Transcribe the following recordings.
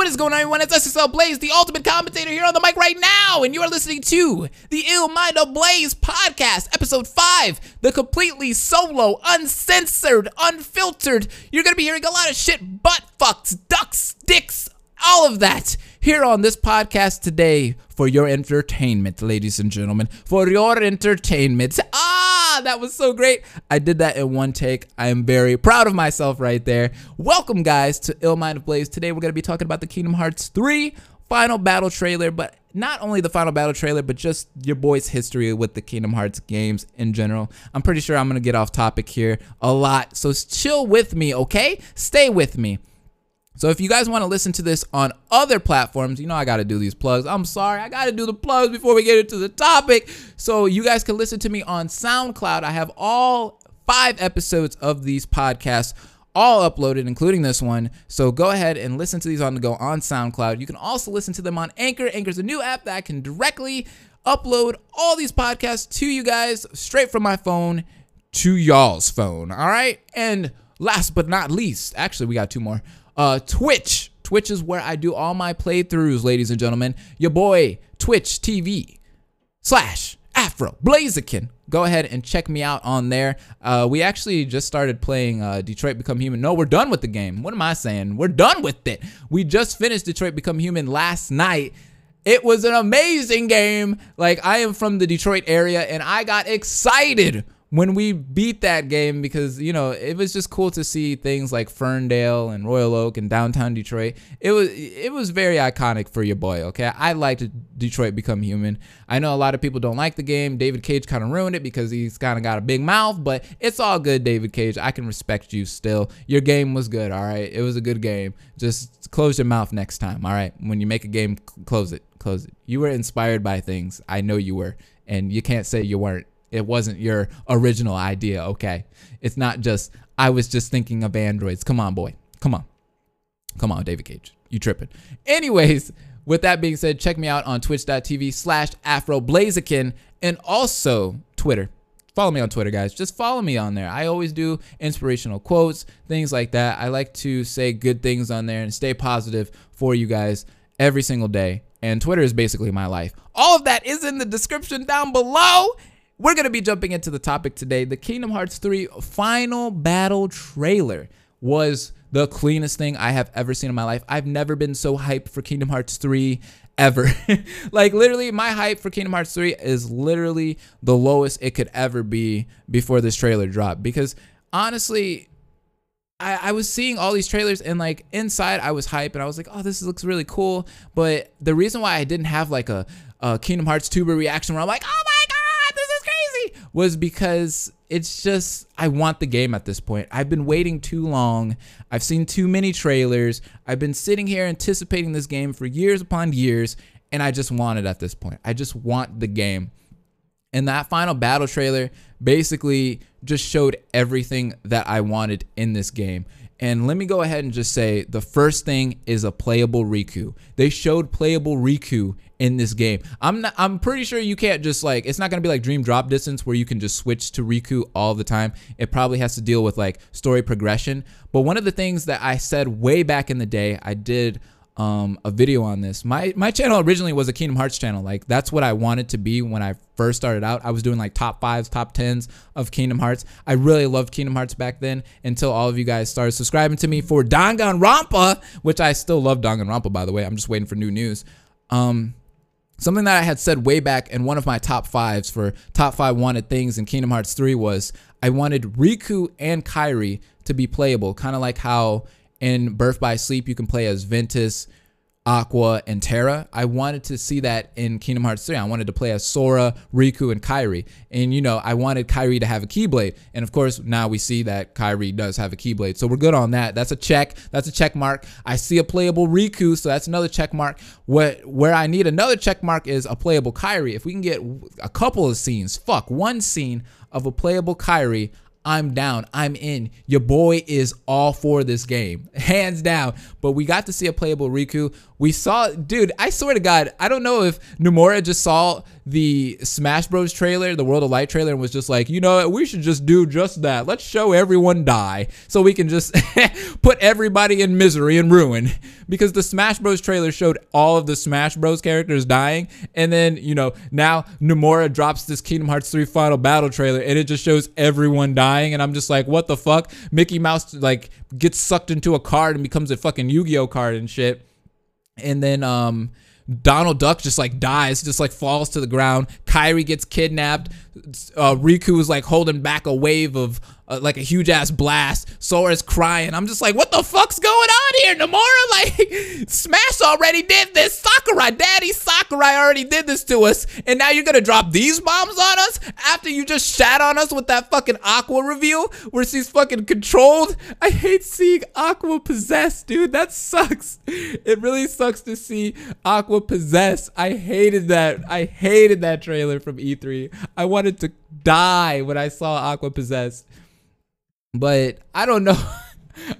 What is going on, everyone? It's SSL Blaze, the ultimate commentator here on the mic right now, and you are listening to the Ill Mind of Blaze podcast, episode 5, the completely solo, uncensored, unfiltered. You're gonna be hearing a lot of shit, butt fucks, ducks, dicks, all of that here on this podcast today for your entertainment, ladies and gentlemen. For your entertainment. Ah, Ah, that was so great. I did that in one take. I am very proud of myself right there. Welcome, guys, to Ill Mind of Blaze. Today, we're going to be talking about the Kingdom Hearts 3 final battle trailer, but not only the final battle trailer, but just your boy's history with the Kingdom Hearts games in general. I'm pretty sure I'm going to get off topic here a lot, so chill with me, okay? Stay with me. So if you guys want to listen to this on other platforms, you know I got to do these plugs. I'm sorry, I got to do the plugs before we get into the topic. So you guys can listen to me on SoundCloud. I have all five episodes of these podcasts all uploaded, including this one. So go ahead and listen to these on the go on SoundCloud. You can also listen to them on Anchor. Anchor's a new app that I can directly upload all these podcasts to you guys straight from my phone to y'all's phone. All right. And last but not least, actually, we got two more. Uh, Twitch. Twitch is where I do all my playthroughs, ladies and gentlemen. Your boy, Twitch TV slash Afro Blaziken. Go ahead and check me out on there. Uh, we actually just started playing uh, Detroit Become Human. No, we're done with the game. What am I saying? We're done with it. We just finished Detroit Become Human last night. It was an amazing game. Like, I am from the Detroit area and I got excited when we beat that game because you know it was just cool to see things like Ferndale and Royal Oak and downtown Detroit. It was it was very iconic for your boy. Okay, I liked Detroit Become Human. I know a lot of people don't like the game. David Cage kind of ruined it because he's kind of got a big mouth, but it's all good, David Cage. I can respect you still. Your game was good. All right, it was a good game. Just close your mouth next time. All right, when you make a game, close it. Close it. You were inspired by things. I know you were, and you can't say you weren't it wasn't your original idea, okay? It's not just, I was just thinking of androids. Come on, boy. Come on. Come on, David Cage. You tripping. Anyways, with that being said, check me out on twitch.tv slash afroblaziken and also Twitter. Follow me on Twitter, guys. Just follow me on there. I always do inspirational quotes, things like that. I like to say good things on there and stay positive for you guys every single day. And Twitter is basically my life. All of that is in the description down below. We're going to be jumping into the topic today. The Kingdom Hearts 3 final battle trailer was the cleanest thing I have ever seen in my life. I've never been so hyped for Kingdom Hearts 3 ever. like literally my hype for Kingdom Hearts 3 is literally the lowest it could ever be before this trailer dropped because honestly I, I was seeing all these trailers and like inside I was hype and I was like, oh, this looks really cool. But the reason why I didn't have like a, a Kingdom Hearts tuber reaction where I'm like, my was because it's just I want the game at this point. I've been waiting too long. I've seen too many trailers. I've been sitting here anticipating this game for years upon years and I just want it at this point. I just want the game. And that final battle trailer basically just showed everything that I wanted in this game. And let me go ahead and just say the first thing is a playable Riku. They showed playable Riku in this game. I'm not, I'm pretty sure you can't just like it's not gonna be like Dream Drop Distance where you can just switch to Riku all the time. It probably has to deal with like story progression. But one of the things that I said way back in the day, I did um, a video on this. My my channel originally was a Kingdom Hearts channel. Like that's what I wanted to be when I first started out. I was doing like top fives, top tens of Kingdom Hearts. I really loved Kingdom Hearts back then until all of you guys started subscribing to me for Danganronpa, which I still love Danganronpa by the way. I'm just waiting for new news. Um, Something that I had said way back in one of my top fives for top five wanted things in Kingdom Hearts 3 was I wanted Riku and Kairi to be playable, kind of like how in Birth by Sleep you can play as Ventus, Aqua, and Terra. I wanted to see that in Kingdom Hearts 3. I wanted to play as Sora, Riku, and Kairi. And, you know, I wanted Kairi to have a Keyblade. And of course, now we see that Kairi does have a Keyblade. So we're good on that. That's a check. That's a check mark. I see a playable Riku, so that's another check mark. What Where I need another check mark is a playable Kairi. If we can get a couple of scenes, fuck, one scene of a playable Kairi, I'm down. I'm in. Your boy is all for this game, hands down. But we got to see a playable Riku. We saw, dude, I swear to God, I don't know if Nomura just saw the Smash Bros trailer, the World of Light trailer, and was just like, you know, we should just do just that. Let's show everyone die so we can just put everybody in misery and ruin. Because the Smash Bros trailer showed all of the Smash Bros characters dying, and then, you know, now Nomura drops this Kingdom Hearts 3 final battle trailer, and it just shows everyone dying, and I'm just like, what the fuck? Mickey Mouse, like, gets sucked into a card and becomes a fucking Yu-Gi-Oh card and shit. And then, um, Donald Duck just like dies, just like falls to the ground. Kairi gets kidnapped. Uh, Riku is like holding back a wave of uh, like a huge ass blast. Sora's crying. I'm just like, what the fuck's going on here, Nomura? Like, Smash already did this. Sakurai, Daddy Sakurai already did this to us. And now you're gonna drop these bombs on us after you just shat on us with that fucking Aqua reveal where she's fucking controlled? I hate seeing Aqua possessed, dude. That sucks. It really sucks to see Aqua possessed. I hated that. I hated that trailer from E3. I wanted to die when I saw Aqua possessed. But I don't know.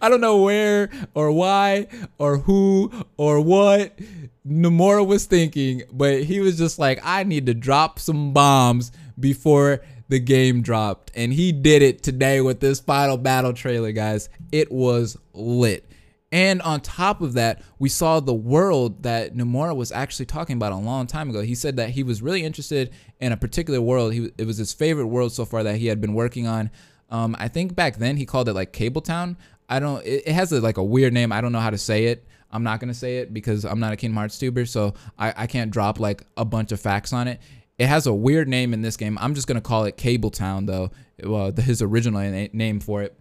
I don't know where or why or who or what Nomura was thinking, but he was just like, I need to drop some bombs before the game dropped. And he did it today with this final battle trailer, guys. It was lit. And on top of that, we saw the world that Nomura was actually talking about a long time ago. He said that he was really interested in a particular world. He, it was his favorite world so far that he had been working on. Um, I think back then he called it like Cabletown. I don't. It, it has a, like a weird name. I don't know how to say it. I'm not gonna say it because I'm not a Kingdom Hearts tuber, so I, I can't drop like a bunch of facts on it. It has a weird name in this game. I'm just gonna call it Cable Town though. Well, his original name for it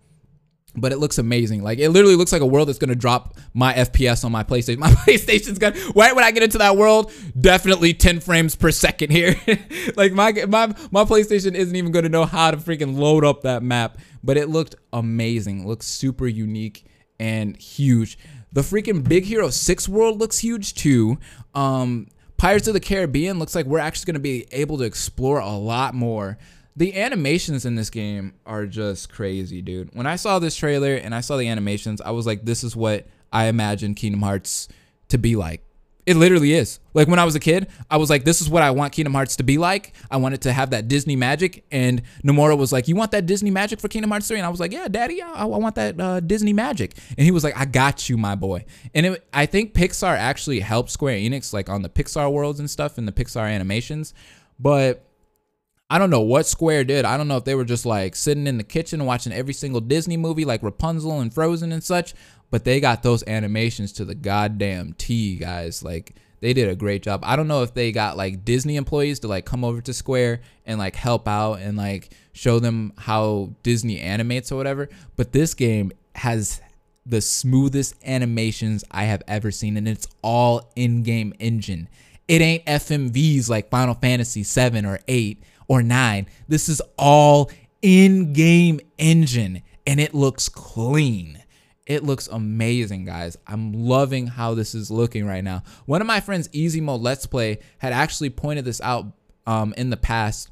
but it looks amazing. Like it literally looks like a world that's gonna drop my FPS on my PlayStation. My PlayStation's gonna right when I get into that world, definitely 10 frames per second here. like my my my PlayStation isn't even gonna know how to freaking load up that map. But it looked amazing. Looks super unique and huge. The freaking Big Hero 6 world looks huge too. Um Pirates of the Caribbean looks like we're actually gonna be able to explore a lot more the animations in this game are just crazy, dude. When I saw this trailer and I saw the animations, I was like, this is what I imagined Kingdom Hearts to be like. It literally is. Like when I was a kid, I was like, this is what I want Kingdom Hearts to be like. I want it to have that Disney magic. And Nomura was like, you want that Disney magic for Kingdom Hearts 3? And I was like, yeah, daddy, I, I want that uh, Disney magic. And he was like, I got you, my boy. And it, I think Pixar actually helped Square Enix like on the Pixar worlds and stuff and the Pixar animations. But I don't know what Square did. I don't know if they were just like sitting in the kitchen watching every single Disney movie like Rapunzel and Frozen and such, but they got those animations to the goddamn T, guys. Like they did a great job. I don't know if they got like Disney employees to like come over to Square and like help out and like show them how Disney animates or whatever, but this game has the smoothest animations I have ever seen and it's all in-game engine. It ain't FMVs like Final Fantasy 7 or 8 or nine. This is all in game engine and it looks clean. It looks amazing, guys. I'm loving how this is looking right now. One of my friends, Easy Mode Let's Play, had actually pointed this out um, in the past.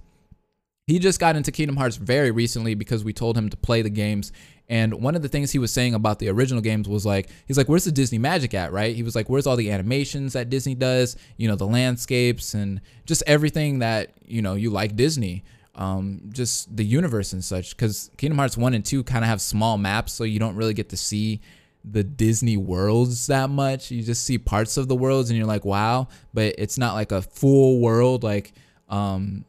He just got into Kingdom Hearts very recently because we told him to play the games and one of the things he was saying about the original games was like, he's like, where's the Disney magic at, right? He was like, where's all the animations that Disney does, you know, the landscapes and just everything that, you know, you like Disney. Um, just the universe and such. Because Kingdom Hearts 1 and 2 kind of have small maps, so you don't really get to see the Disney worlds that much. You just see parts of the worlds and you're like, wow, but it's not like a full world like um,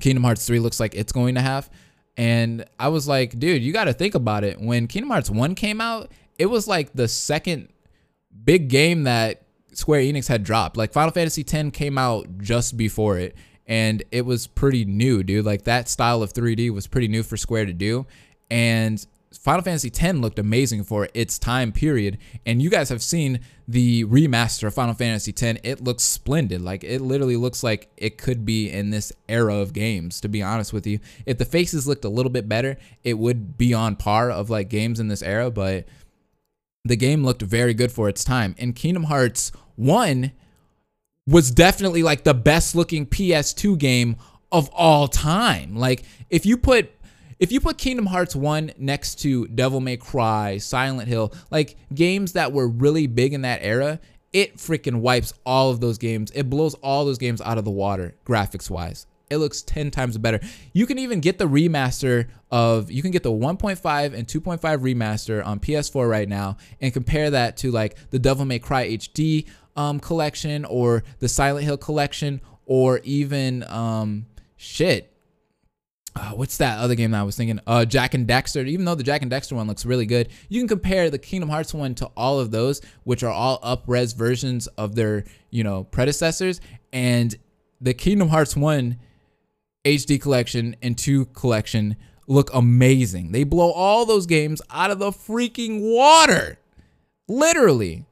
Kingdom Hearts 3 looks like it's going to have. And I was like, dude, you got to think about it. When Kingdom Hearts 1 came out, it was like the second big game that Square Enix had dropped. Like Final Fantasy X came out just before it, and it was pretty new, dude. Like that style of 3D was pretty new for Square to do. And Final Fantasy X looked amazing for its time period, and you guys have seen the remaster of Final Fantasy X. It looks splendid. Like it literally looks like it could be in this era of games. To be honest with you, if the faces looked a little bit better, it would be on par of like games in this era. But the game looked very good for its time. And Kingdom Hearts One was definitely like the best looking PS2 game of all time. Like if you put if you put Kingdom Hearts 1 next to Devil May Cry, Silent Hill, like games that were really big in that era, it freaking wipes all of those games. It blows all those games out of the water, graphics wise. It looks 10 times better. You can even get the remaster of, you can get the 1.5 and 2.5 remaster on PS4 right now and compare that to like the Devil May Cry HD um, collection or the Silent Hill collection or even, um, shit, uh, what's that other game that I was thinking? Uh, Jak and Daxter. Even though the Jak and Daxter one looks really good, you can compare the Kingdom Hearts one to all of those, which are all up-res versions of their, you know, predecessors. And the Kingdom Hearts one HD collection and two collection look amazing. They blow all those games out of the freaking water, literally.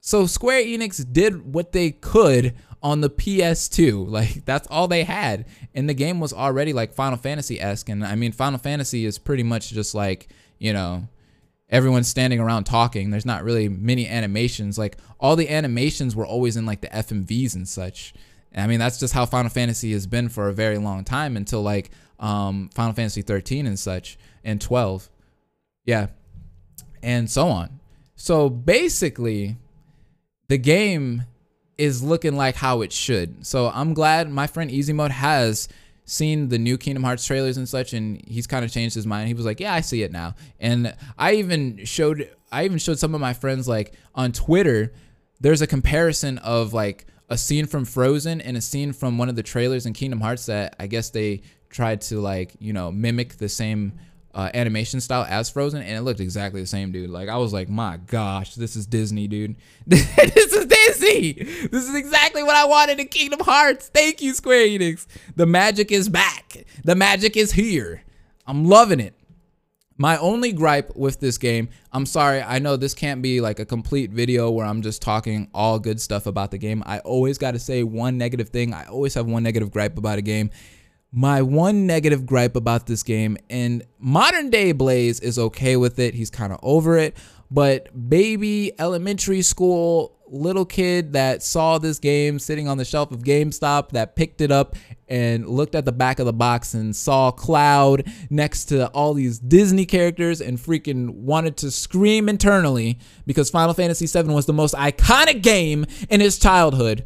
So Square Enix did what they could on the PS2. Like that's all they had, and the game was already like Final Fantasy esque. And I mean, Final Fantasy is pretty much just like you know everyone's standing around talking. There's not really many animations. Like all the animations were always in like the FMVs and such. I mean, that's just how Final Fantasy has been for a very long time until like um, Final Fantasy 13 and such and 12. Yeah. And so on. So basically, the game is looking like how it should. So I'm glad my friend Easy Mode has seen the new Kingdom Hearts trailers and such, and he's kind of changed his mind. He was like, "Yeah, I see it now." And I even showed, I even showed some of my friends like on Twitter. There's a comparison of like a scene from Frozen and a scene from one of the trailers in Kingdom Hearts that I guess they tried to like you know mimic the same uh, animation style as Frozen, and it looked exactly the same, dude. Like I was like, my gosh, this is Disney, dude. this is Disney. This is exactly what I wanted in Kingdom Hearts. Thank you, Square Enix. The magic is back. The magic is here. I'm loving it. My only gripe with this game, I'm sorry, I know this can't be like a complete video where I'm just talking all good stuff about the game. I always got to say one negative thing. I always have one negative gripe about a game my one negative gripe about this game, and modern day Blaze is okay with it. He's kind of over it. But baby elementary school little kid that saw this game sitting on the shelf of GameStop that picked it up and looked at the back of the box and saw Cloud next to all these Disney characters and freaking wanted to scream internally because Final Fantasy VII was the most iconic game in his childhood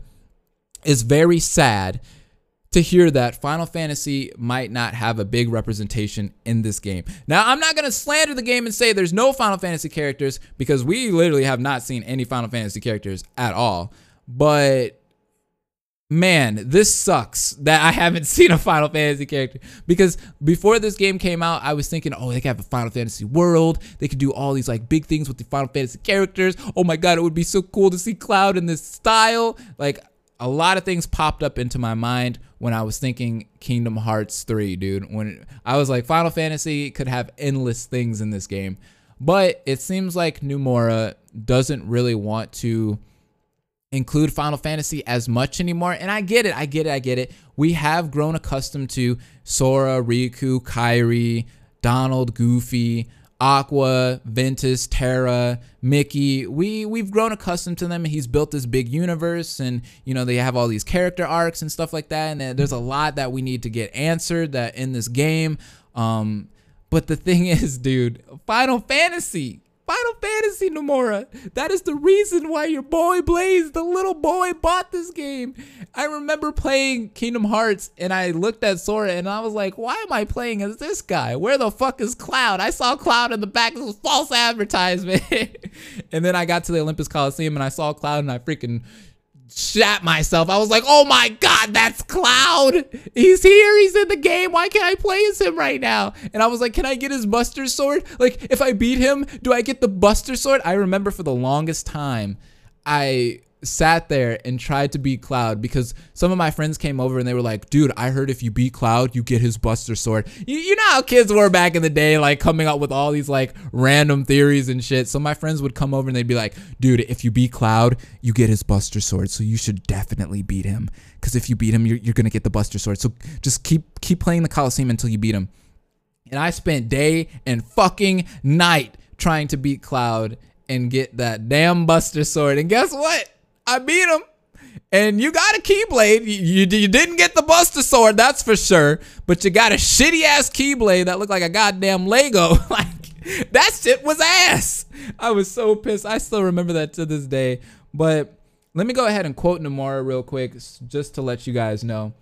is very sad to hear that Final Fantasy might not have a big representation in this game. Now, I'm not going to slander the game and say there's no Final Fantasy characters because we literally have not seen any Final Fantasy characters at all. But man, this sucks that I haven't seen a Final Fantasy character because before this game came out, I was thinking, oh, they could have a Final Fantasy world. They could do all these like big things with the Final Fantasy characters. Oh my God, it would be so cool to see Cloud in this style. Like, a lot of things popped up into my mind when I was thinking Kingdom Hearts 3, dude. When I was like, Final Fantasy could have endless things in this game. But it seems like Nomura doesn't really want to include Final Fantasy as much anymore. And I get it, I get it, I get it. We have grown accustomed to Sora, Riku, Kairi, Donald, Goofy, Aqua, Ventus, Terra, Mickey, we we've grown accustomed to them. He's built this big universe, and you know they have all these character arcs and stuff like that. And there's a lot that we need to get answered that in this game. Um, but the thing is, dude, Final Fantasy Final Fantasy Nomura. That is the reason why your boy Blaze, the little boy, bought this game. I remember playing Kingdom Hearts and I looked at Sora and I was like, why am I playing as this guy? Where the fuck is Cloud? I saw Cloud in the back. This was false advertisement. and then I got to the Olympus Coliseum and I saw Cloud and I freaking shat myself. I was like, oh my god, that's Cloud. He's here. He's in the game. Why can't I play as him right now? And I was like, can I get his Buster Sword? Like, if I beat him, do I get the Buster Sword? I remember for the longest time, I sat there and tried to beat Cloud because some of my friends came over and they were like, dude, I heard if you beat Cloud, you get his Buster Sword. You, you know how kids were back in the day, like coming up with all these like random theories and shit. So my friends would come over and they'd be like, dude, if you beat Cloud, you get his Buster Sword. So you should definitely beat him. Because if you beat him, you're, you're going to get the Buster Sword. So just keep, keep playing the Coliseum until you beat him. And I spent day and fucking night trying to beat Cloud and get that damn Buster Sword. And guess what? I beat him. and you got a Keyblade. You, you, you didn't get the Buster Sword, that's for sure. But you got a shitty ass Keyblade that looked like a goddamn Lego. like that shit was ass. I was so pissed. I still remember that to this day. But let me go ahead and quote Nomura real quick, just to let you guys know.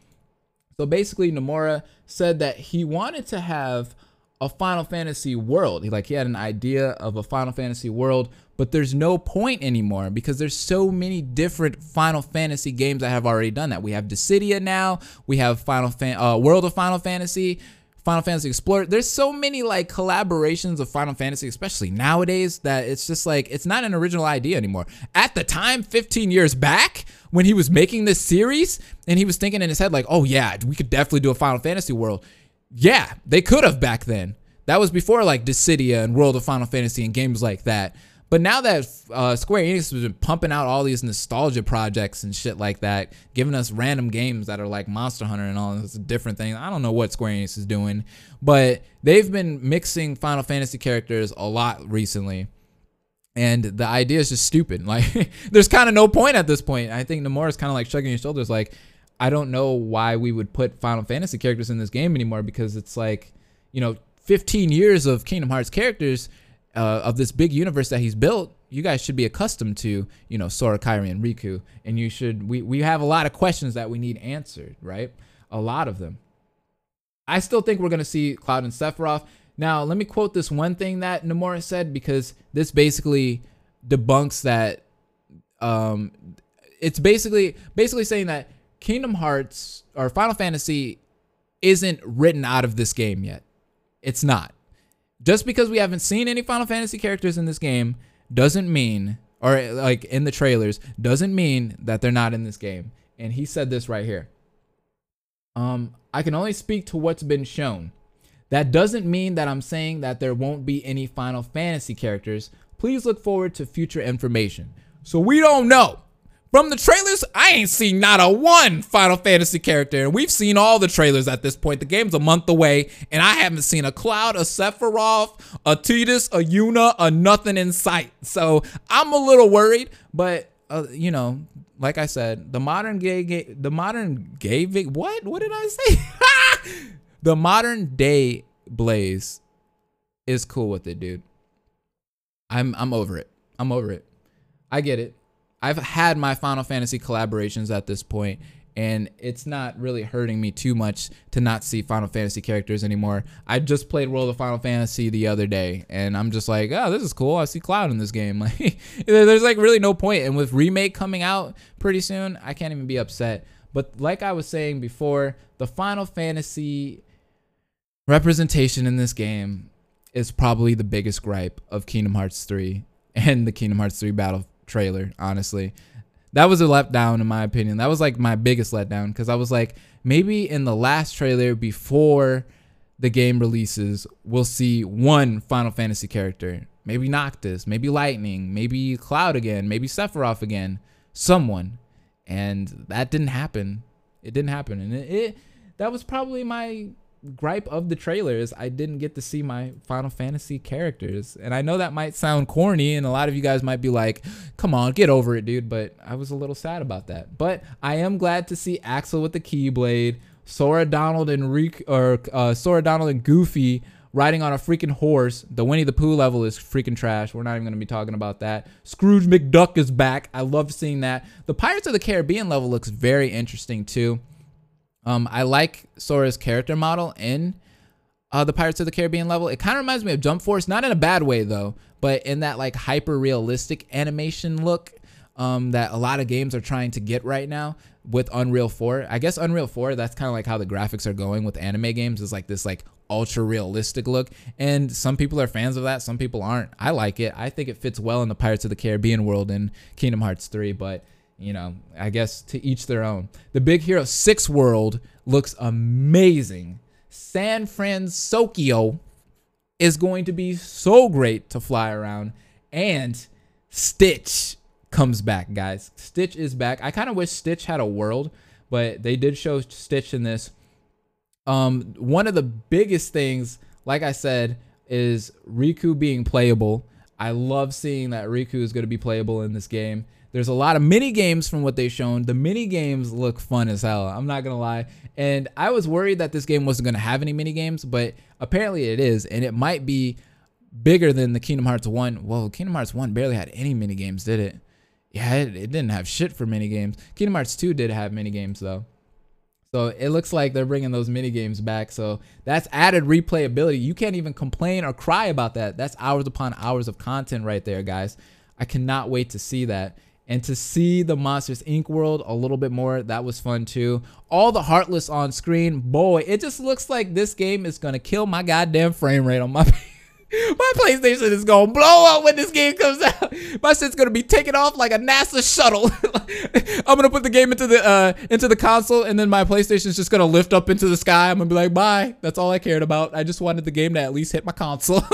So basically, Nomura said that he wanted to have a Final Fantasy world. He like he had an idea of a Final Fantasy world, but there's no point anymore because there's so many different Final Fantasy games that have already done that. We have Dissidia now, we have Final Fan uh, World of Final Fantasy, Final Fantasy Explorer. There's so many like collaborations of Final Fantasy, especially nowadays, that it's just like it's not an original idea anymore. At the time, 15 years back, when he was making this series, and he was thinking in his head like, "Oh yeah, we could definitely do a Final Fantasy world." Yeah, they could have back then. That was before like Dissidia and World of Final Fantasy and games like that. But now that uh, Square Enix has been pumping out all these nostalgia projects and shit like that, giving us random games that are like Monster Hunter and all this different things, I don't know what Square Enix is doing, but they've been mixing Final Fantasy characters a lot recently. And the idea is just stupid. Like, there's kind of no point at this point. I think Nomura is kind of like shrugging his shoulders, like, I don't know why we would put Final Fantasy characters in this game anymore because it's like, you know, 15 years of Kingdom Hearts characters uh, of this big universe that he's built, you guys should be accustomed to, you know, Sora, Kairi, and Riku. And you should, we, we have a lot of questions that we need answered, right? A lot of them. I still think we're going to see Cloud and Sephiroth. Now, let me quote this one thing that Nomura said because this basically debunks that. Um, it's basically basically saying that Kingdom Hearts or Final Fantasy isn't written out of this game yet. It's not. Just because we haven't seen any Final Fantasy characters in this game doesn't mean, or like in the trailers, doesn't mean that they're not in this game. And he said this right here. Um, I can only speak to what's been shown. That doesn't mean that I'm saying that there won't be any Final Fantasy characters. Please look forward to future information. So we don't know. From the trailers, I ain't seen not a one Final Fantasy character, and we've seen all the trailers at this point. The game's a month away, and I haven't seen a Cloud, a Sephiroth, a Tidus, a Yuna, a nothing in sight. So I'm a little worried, but uh, you know, like I said, the modern gay, gay the modern gay, what? What did I say? the modern day Blaze is cool with it, dude. I'm I'm over it. I'm over it. I get it. I've had my Final Fantasy collaborations at this point, and it's not really hurting me too much to not see Final Fantasy characters anymore. I just played World of Final Fantasy the other day, and I'm just like, oh, this is cool. I see Cloud in this game. Like, there's like really no point. And with remake coming out pretty soon, I can't even be upset. But like I was saying before, the Final Fantasy representation in this game is probably the biggest gripe of Kingdom Hearts 3 and the Kingdom Hearts 3 Battle trailer, honestly. That was a letdown in my opinion. That was like my biggest letdown because I was like, maybe in the last trailer before the game releases, we'll see one Final Fantasy character. Maybe Noctis, maybe Lightning, maybe Cloud again, maybe Sephiroth again, someone. And that didn't happen. It didn't happen. And it, it that was probably my gripe of the trailer is I didn't get to see my Final Fantasy characters. And I know that might sound corny, and a lot of you guys might be like, come on, get over it, dude. But I was a little sad about that. But I am glad to see Axel with the Keyblade, Sora Donald and Rick, or uh, Sora Donald and Goofy riding on a freaking horse. The Winnie the Pooh level is freaking trash. We're not even going to be talking about that. Scrooge McDuck is back. I love seeing that. The Pirates of the Caribbean level looks very interesting too. Um, I like Sora's character model in uh, the Pirates of the Caribbean level. It kind of reminds me of Jump Force, not in a bad way though, but in that like hyper realistic animation look um, that a lot of games are trying to get right now with Unreal 4. I guess Unreal 4, that's kind of like how the graphics are going with anime games is like this like ultra realistic look. And some people are fans of that, some people aren't. I like it. I think it fits well in the Pirates of the Caribbean world in Kingdom Hearts 3, but you know, I guess to each their own. The Big Hero 6 world looks amazing. San Francisco is going to be so great to fly around. And Stitch comes back, guys. Stitch is back. I kind of wish Stitch had a world, but they did show Stitch in this. Um, one of the biggest things, like I said, is Riku being playable. I love seeing that Riku is going to be playable in this game. There's a lot of mini games from what they've shown. The mini games look fun as hell. I'm not gonna lie. And I was worried that this game wasn't gonna have any mini games, but apparently it is, and it might be bigger than the Kingdom Hearts 1. Whoa, Kingdom Hearts 1 barely had any mini games, did it? Yeah, it, it didn't have shit for mini games. Kingdom Hearts 2 did have mini games though. So it looks like they're bringing those mini games back. So that's added replayability. You can't even complain or cry about that. That's hours upon hours of content right there, guys. I cannot wait to see that and to see the Monsters Inc. world a little bit more, that was fun too. All the Heartless on screen, boy, it just looks like this game is gonna kill my goddamn frame rate on my My PlayStation is gonna blow up when this game comes out. My shit's gonna be taken off like a NASA shuttle. I'm gonna put the game into the uh, into the console, and then my PlayStation is just gonna lift up into the sky. I'm gonna be like, bye. That's all I cared about. I just wanted the game to at least hit my console.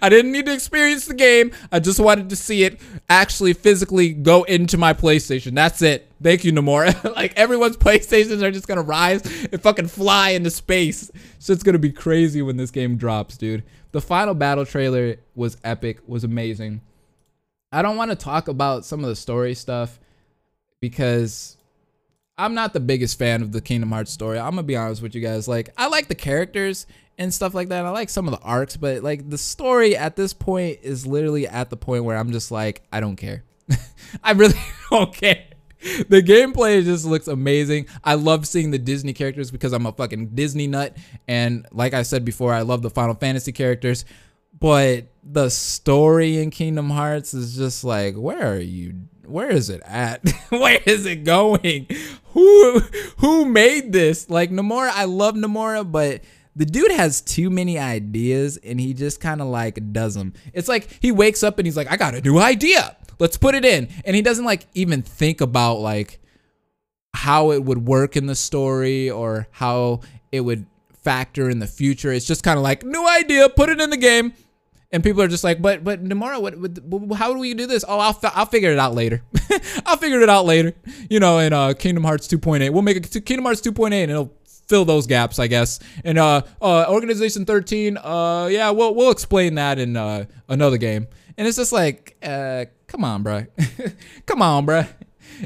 I didn't need to experience the game. I just wanted to see it actually physically go into my PlayStation. That's it. Thank you, Nomura. like everyone's PlayStations are just gonna rise and fucking fly into space. So it's gonna be crazy when this game drops, dude. The final battle trailer was epic, was amazing. I don't want to talk about some of the story stuff because I'm not the biggest fan of the Kingdom Hearts story. I'm gonna be honest with you guys. Like, I like the characters and stuff like that. I like some of the arcs, but like the story at this point is literally at the point where I'm just like, I don't care. I really don't care. the gameplay just looks amazing. I love seeing the Disney characters because I'm a fucking Disney nut. And like I said before, I love the Final Fantasy characters. But the story in Kingdom Hearts is just like, where are you? Where is it at? where is it going? Who who made this? Like Nomura, I love Nomura, but the dude has too many ideas and he just kind of like does them. It's like he wakes up and he's like, I got a new idea. Let's put it in. And he doesn't like even think about like how it would work in the story or how it would factor in the future. It's just kind of like new idea, put it in the game. And people are just like, but but Nomura, what, what how do we do this? Oh, I'll I'll figure it out later. I'll figure it out later. You know, in uh, Kingdom Hearts 2.8, we'll make it Kingdom Hearts 2.8, and it'll fill those gaps, I guess. And uh, uh, Organization 13, uh, yeah, we'll we'll explain that in uh, another game. And it's just like, uh, come on, bro. come on, bro.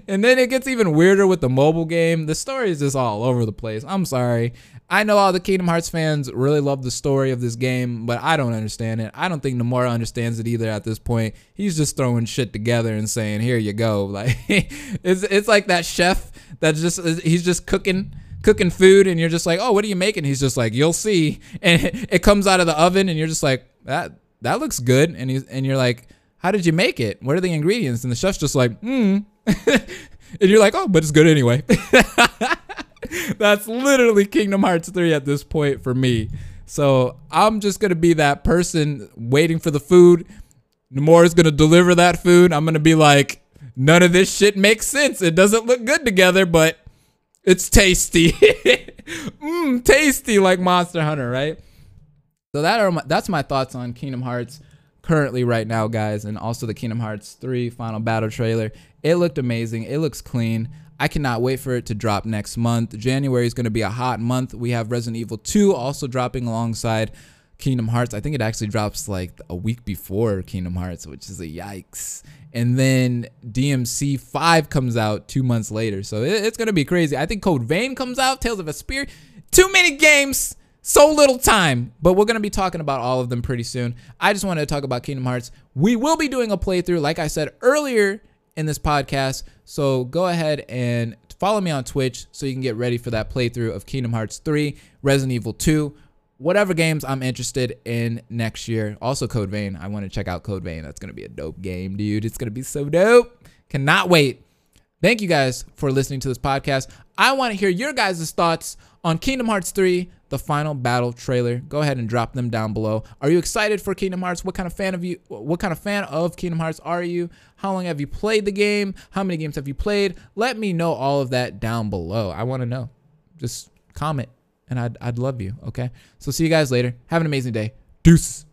And then it gets even weirder with the mobile game. The story is just all over the place. I'm sorry. I know all the Kingdom Hearts fans really love the story of this game, but I don't understand it. I don't think Nomura understands it either at this point. He's just throwing shit together and saying, "Here you go." Like it's it's like that chef that's just he's just cooking cooking food and you're just like, "Oh, what are you making?" He's just like, "You'll see." And it comes out of the oven and you're just like, "That that looks good." And he's and you're like, how did you make it? What are the ingredients? And the chef's just like, hmm. and you're like, oh, but it's good anyway. That's literally Kingdom Hearts 3 at this point for me. So I'm just going to be that person waiting for the food. Nomura's going to deliver that food. I'm going to be like, none of this shit makes sense. It doesn't look good together, but it's tasty. Mmm, tasty like Monster Hunter, right? So that are my, that's my thoughts on Kingdom Hearts currently right now, guys, and also the Kingdom Hearts 3 final battle trailer. It looked amazing. It looks clean. I cannot wait for it to drop next month. January is going to be a hot month. We have Resident Evil 2 also dropping alongside Kingdom Hearts. I think it actually drops like a week before Kingdom Hearts, which is a yikes. And then DMC 5 comes out two months later. So it's going to be crazy. I think Code Vein comes out, Tales of Vesperia. Too many games so little time, but we're going to be talking about all of them pretty soon. I just wanted to talk about Kingdom Hearts. We will be doing a playthrough, like I said earlier in this podcast. So go ahead and follow me on Twitch so you can get ready for that playthrough of Kingdom Hearts 3, Resident Evil 2, whatever games I'm interested in next year. Also, Code Vein. I want to check out Code Vein. That's going to be a dope game, dude. It's going to be so dope. Cannot wait. Thank you guys for listening to this podcast. I want to hear your guys' thoughts on Kingdom Hearts 3, the final battle trailer. Go ahead and drop them down below. Are you excited for Kingdom Hearts? What kind of fan of you what kind of fan of Kingdom Hearts are you? How long have you played the game? How many games have you played? Let me know all of that down below. I want to know. Just comment and I'd I'd love you, okay? So see you guys later. Have an amazing day. Deuce.